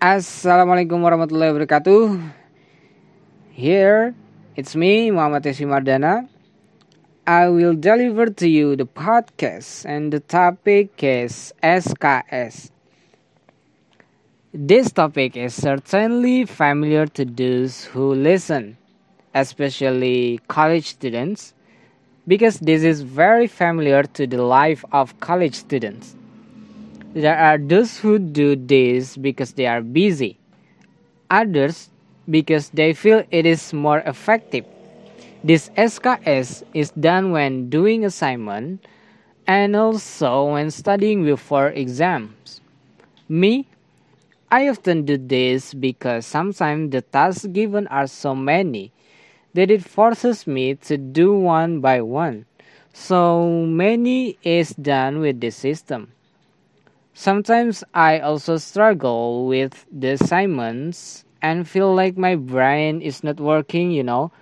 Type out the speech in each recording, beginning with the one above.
Assalamualaikum warahmatullahi wabarakatuh. Here, it's me, Muhammad Yasi Mardana. I will deliver to you the podcast, and the topic is SKS. This topic is certainly familiar to those who listen, especially college students, because this is very familiar to the life of college students. There are those who do this because they are busy, others because they feel it is more effective. This SKS is done when doing assignment and also when studying before exams. Me, I often do this because sometimes the tasks given are so many that it forces me to do one by one. So many is done with this system. Sometimes I also struggle with the assignments and feel like my brain is not working, you know.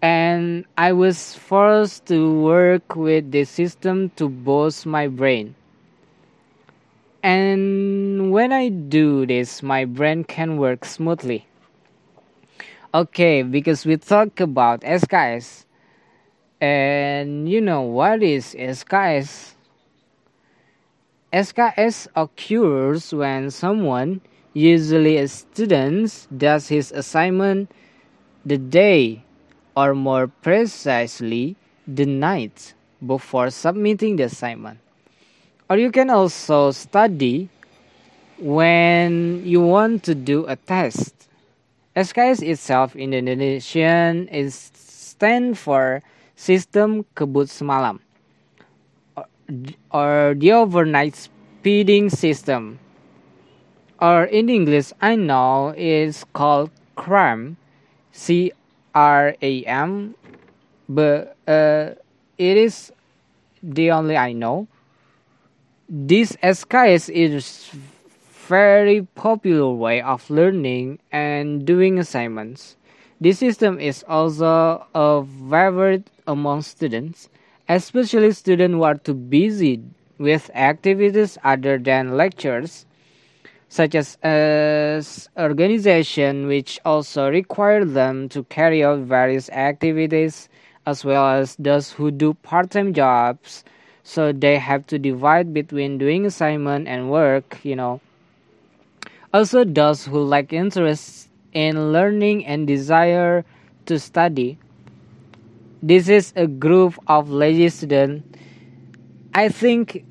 And I was forced to work with the system to boost my brain. And when I do this, my brain can work smoothly. Okay, because we talk about SKS. And you know what is SKS? SKS occurs when someone, usually a student, does his assignment the day, or more precisely, the night before submitting the assignment. Or you can also study when you want to do a test. SKS itself in Indonesian is stand for Sistem Kebut Semalam or the overnight speeding system or in English I know is called CRAM C R A M but uh, it is the only I know. This SKS is very popular way of learning and doing assignments. This system is also a favorite among students especially students who are too busy with activities other than lectures, such as organization which also require them to carry out various activities as well as those who do part-time jobs. So they have to divide between doing assignment and work you know. Also those who lack interest in learning and desire to study this is a group of lazy students. I think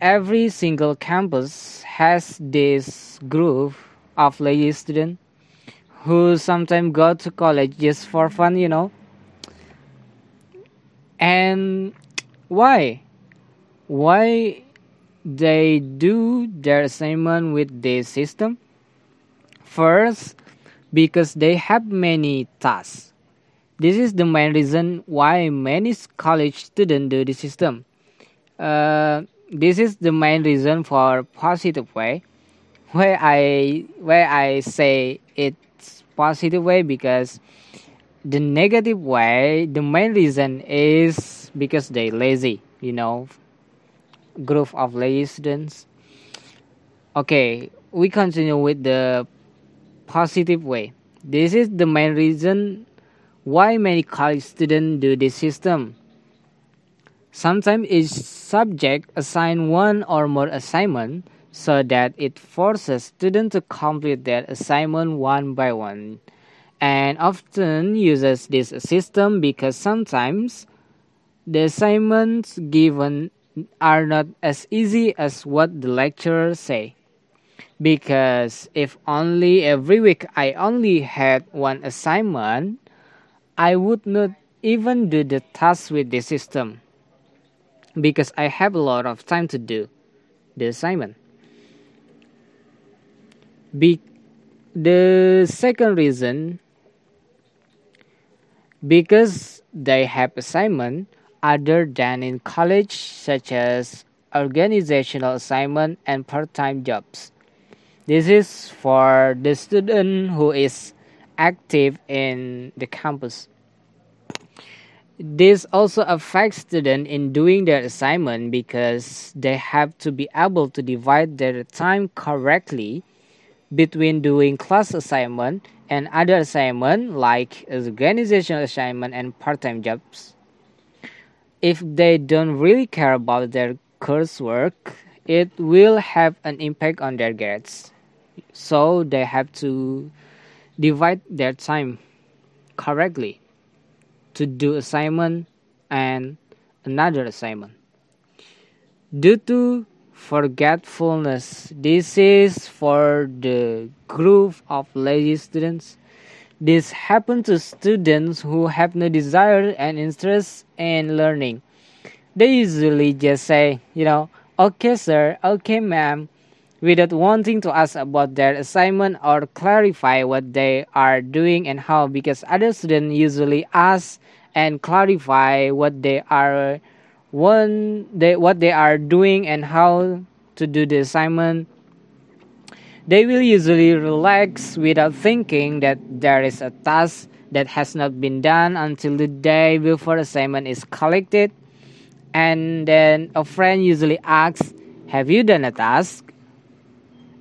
every single campus has this group of lazy students who sometimes go to college just for fun, you know. And why? Why they do their assignment with this system? First, because they have many tasks this is the main reason why many college students do the system. Uh, this is the main reason for positive way. Where I where I say it's positive way because the negative way the main reason is because they lazy. You know, group of lazy students. Okay, we continue with the positive way. This is the main reason why many college students do this system. Sometimes each subject assign one or more assignment so that it forces students to complete that assignment one by one and often uses this system because sometimes the assignments given are not as easy as what the lecturer say because if only every week i only had one assignment I would not even do the task with the system because I have a lot of time to do the assignment. Be- the second reason because they have assignment other than in college such as organizational assignment and part-time jobs. This is for the student who is active in the campus. This also affects students in doing their assignment because they have to be able to divide their time correctly between doing class assignment and other assignment like organizational assignment and part-time jobs. If they don't really care about their coursework, it will have an impact on their grades. So they have to divide their time correctly to do assignment and another assignment. Due to forgetfulness, this is for the group of lazy students. This happens to students who have no desire and interest in learning. They usually just say, you know, okay, sir, okay, ma'am, without wanting to ask about their assignment or clarify what they are doing and how, because other students usually ask and clarify what they are one they what they are doing and how to do the assignment. They will usually relax without thinking that there is a task that has not been done until the day before assignment is collected. And then a friend usually asks have you done a task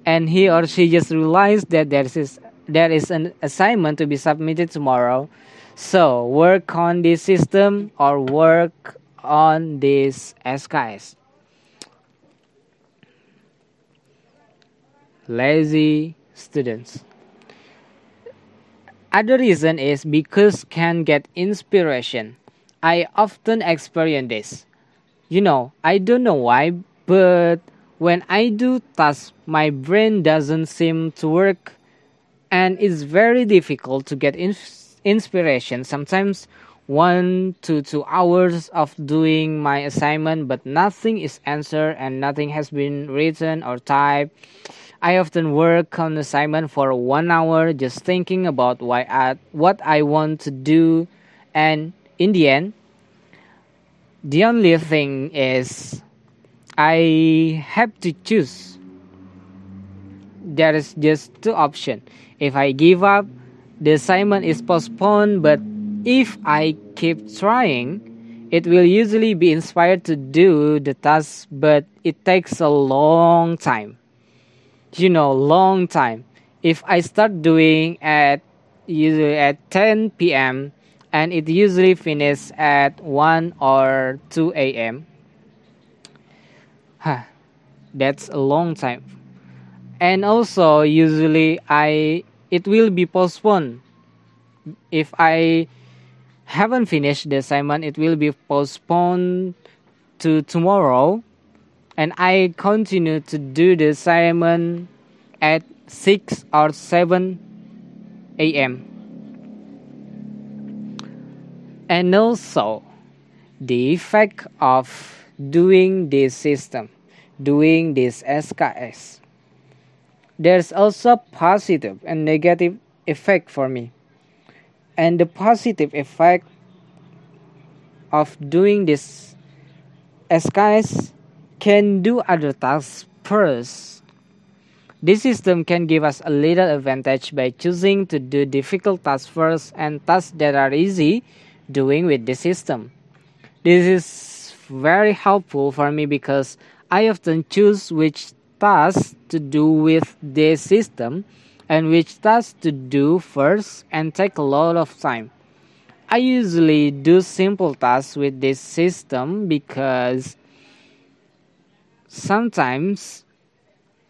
and he or she just realized that there is there is an assignment to be submitted tomorrow so work on this system or work on these SKS. Lazy students. Other reason is because can get inspiration. I often experience this. You know, I don't know why, but when I do tasks, my brain doesn't seem to work, and it's very difficult to get in- inspiration. Sometimes one to two hours of doing my assignment, but nothing is answered and nothing has been written or typed. I often work on assignment for one hour just thinking about why I, what I want to do, and in the end, the only thing is I have to choose. There is just two options. If I give up, the assignment is postponed, but if I keep trying, it will usually be inspired to do the task, but it takes a long time. You know, long time. If I start doing at usually at 10 p.m. and it usually finishes at 1 or 2 a.m. Huh, that's a long time. And also usually I it will be postponed if I haven't finished the assignment, it will be postponed to tomorrow. And I continue to do the assignment at 6 or 7 a.m. And also, the effect of doing this system, doing this SKS. There's also positive and negative effect for me and the positive effect of doing this SKS can do other tasks first. This system can give us a little advantage by choosing to do difficult tasks first and tasks that are easy doing with the system. This is very helpful for me because I often choose which tasks to do with this system and which tasks to do first and take a lot of time. I usually do simple tasks with this system because sometimes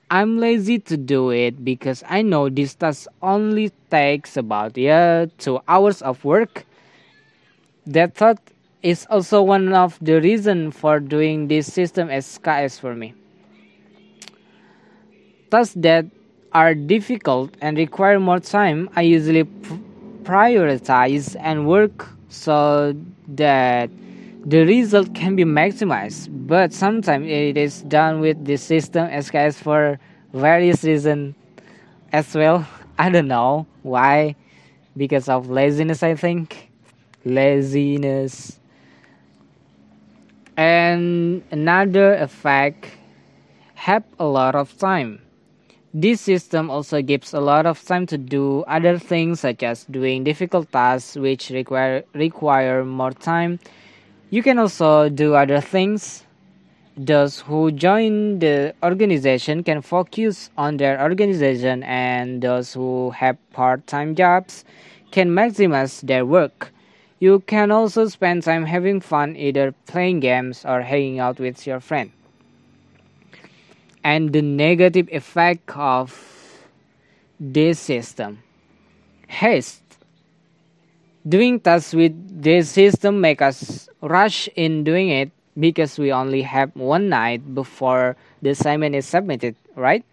I'm lazy to do it because I know this task only takes about yeah two hours of work. That thought is also one of the reason for doing this system as SKS for me. Tasks that are difficult and require more time, I usually prioritize and work so that the result can be maximized. But sometimes it is done with the system SKS for various reasons as well. I don't know why, because of laziness, I think. Laziness. And another effect have a lot of time. This system also gives a lot of time to do other things such as doing difficult tasks which require require more time. You can also do other things. Those who join the organization can focus on their organization and those who have part-time jobs can maximize their work you can also spend time having fun either playing games or hanging out with your friend. And the negative effect of this system. Haste. Doing tasks with this system make us rush in doing it because we only have one night before the assignment is submitted, right?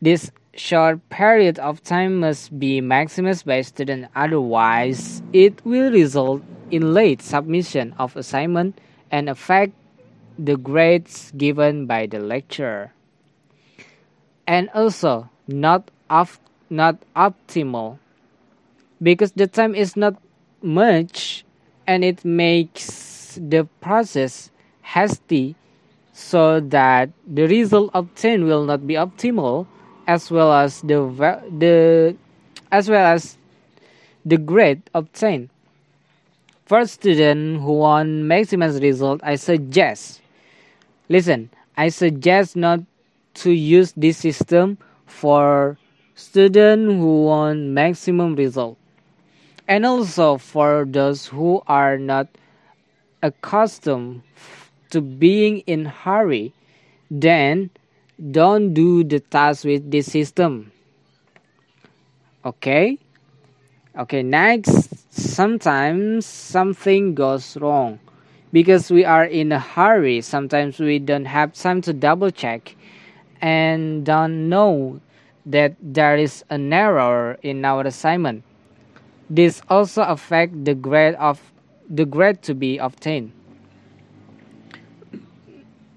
This short period of time must be maximized by student otherwise it will result in late submission of assignment and affect the grades given by the lecturer. And also not of, not optimal because the time is not much and it makes the process hasty so that the result obtained will not be optimal as well as the the as well as the grade obtained. For students who want maximum result i suggest listen i suggest not to use this system for students who want maximum result. And also for those who are not accustomed to being in hurry, then don't do the task with this system. Okay? Okay, next, sometimes something goes wrong because we are in a hurry. Sometimes we don't have time to double check and don't know that there is an error in our assignment. This also affects the grade of the grade to be obtained.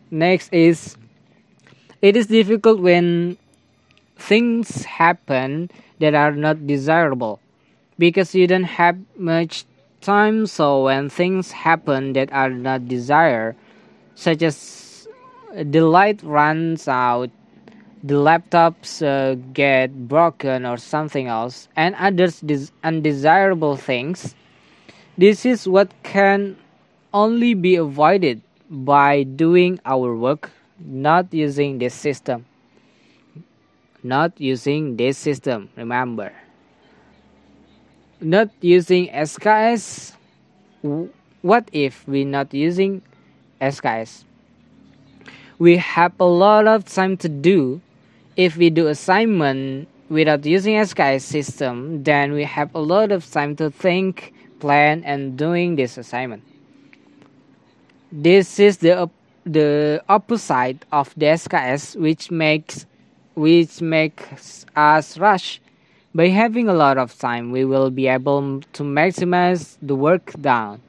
Next is it is difficult when things happen that are not desirable because you don't have much time so when things happen that are not desired such as the light runs out the laptops uh, get broken or something else and others des- undesirable things this is what can only be avoided by doing our work not using this system. Not using this system remember. Not using SKS what if we not using SKS we have a lot of time to do. If we do assignment without using SKS system then we have a lot of time to think plan and doing this assignment. This is the the opposite of the SKS, which makes which makes us rush. By having a lot of time, we will be able to maximize the work done,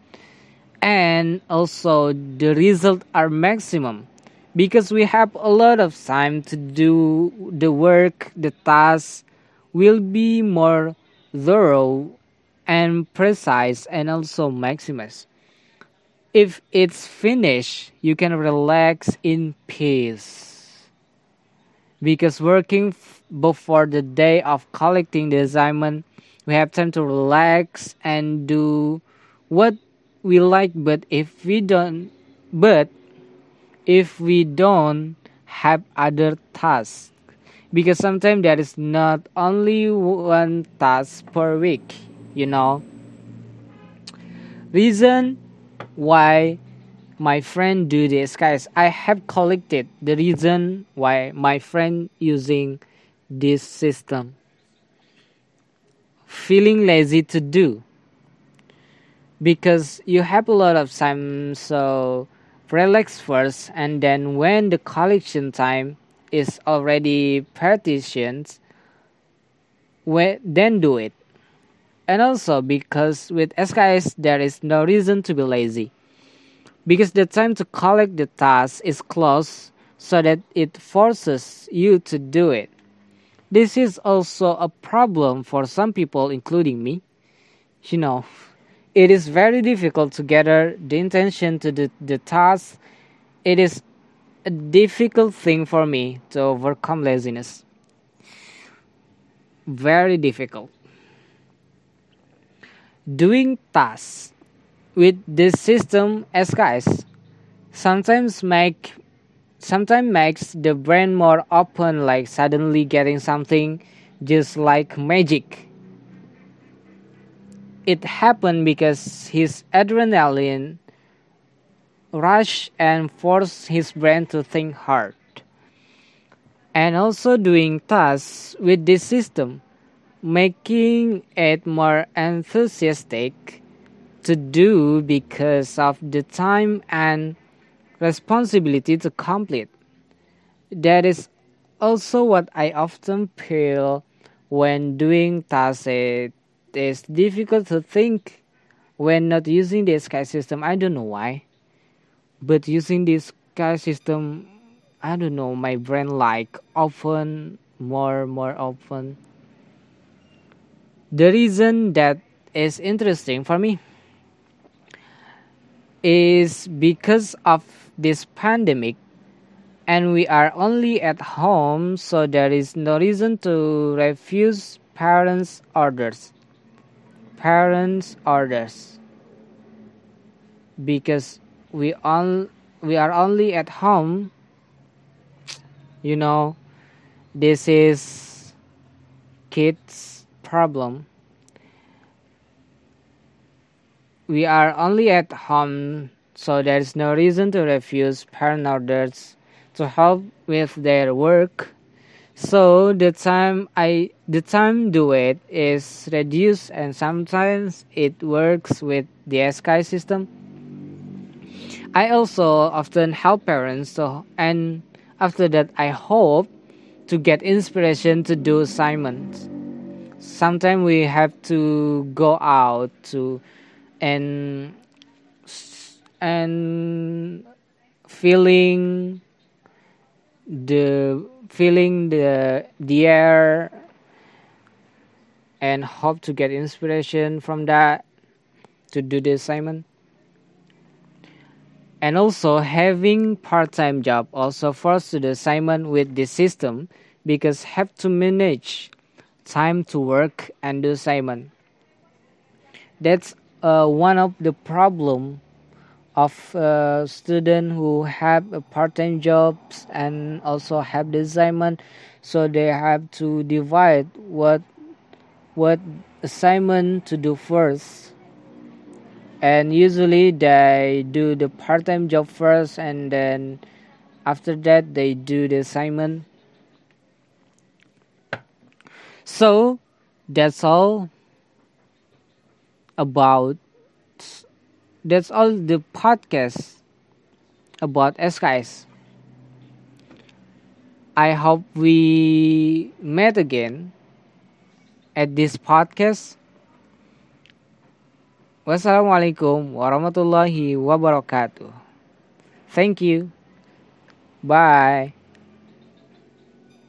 and also the result are maximum because we have a lot of time to do the work. The task will be more thorough and precise, and also maximize if it's finished, you can relax in peace. Because working f- before the day of collecting the assignment, we have time to relax and do what we like. But if we don't, but if we don't have other tasks, because sometimes there is not only one task per week, you know. Reason why my friend do this. Guys i have collected the reason why my friend using this system. Feeling lazy to do. Because you have a lot of time so relax first and then when the collection time is already partitioned then do it and also because with SKS there is no reason to be lazy. Because the time to collect the task is close so that it forces you to do it. This is also a problem for some people including me. You know, it is very difficult to gather the intention to do the task. It is a difficult thing for me to overcome laziness. Very difficult doing tasks with this system SKS sometimes make sometimes makes the brain more open like suddenly getting something just like magic. It happened because his adrenaline rush and force his brain to think hard. And also doing tasks with this system making it more enthusiastic to do because of the time and responsibility to complete. That is also what I often feel when doing tasks. It is difficult to think when not using the sky system. I don't know why, but using this sky system, I don't know. My brain like often more more often. The reason that is interesting for me is because of this pandemic and we are only at home so there is no reason to refuse parents orders. Parents orders. Because we all we are only at home you know this is kids problem we are only at home, so there is no reason to refuse parent orders to help with their work. So the time I the time do it is reduced and sometimes it works with the SKY system. I also often help parents so and after that I hope to get inspiration to do assignments. Sometimes we have to go out to and and feeling the feeling the the air and hope to get inspiration from that to do the assignment. And also having part-time job also forced to the assignment with the system because have to manage time to work and do assignment. That's uh, one of the problem of uh, student who have part-time jobs and also have the assignment. So they have to divide what what assignment to do first. And usually they do the part-time job first and then after that they do the assignment so that's all about that's all the podcast about SKS. I hope we met again at this podcast. Wassalamualaikum warahmatullahi wabarakatuh. Thank you. Bye.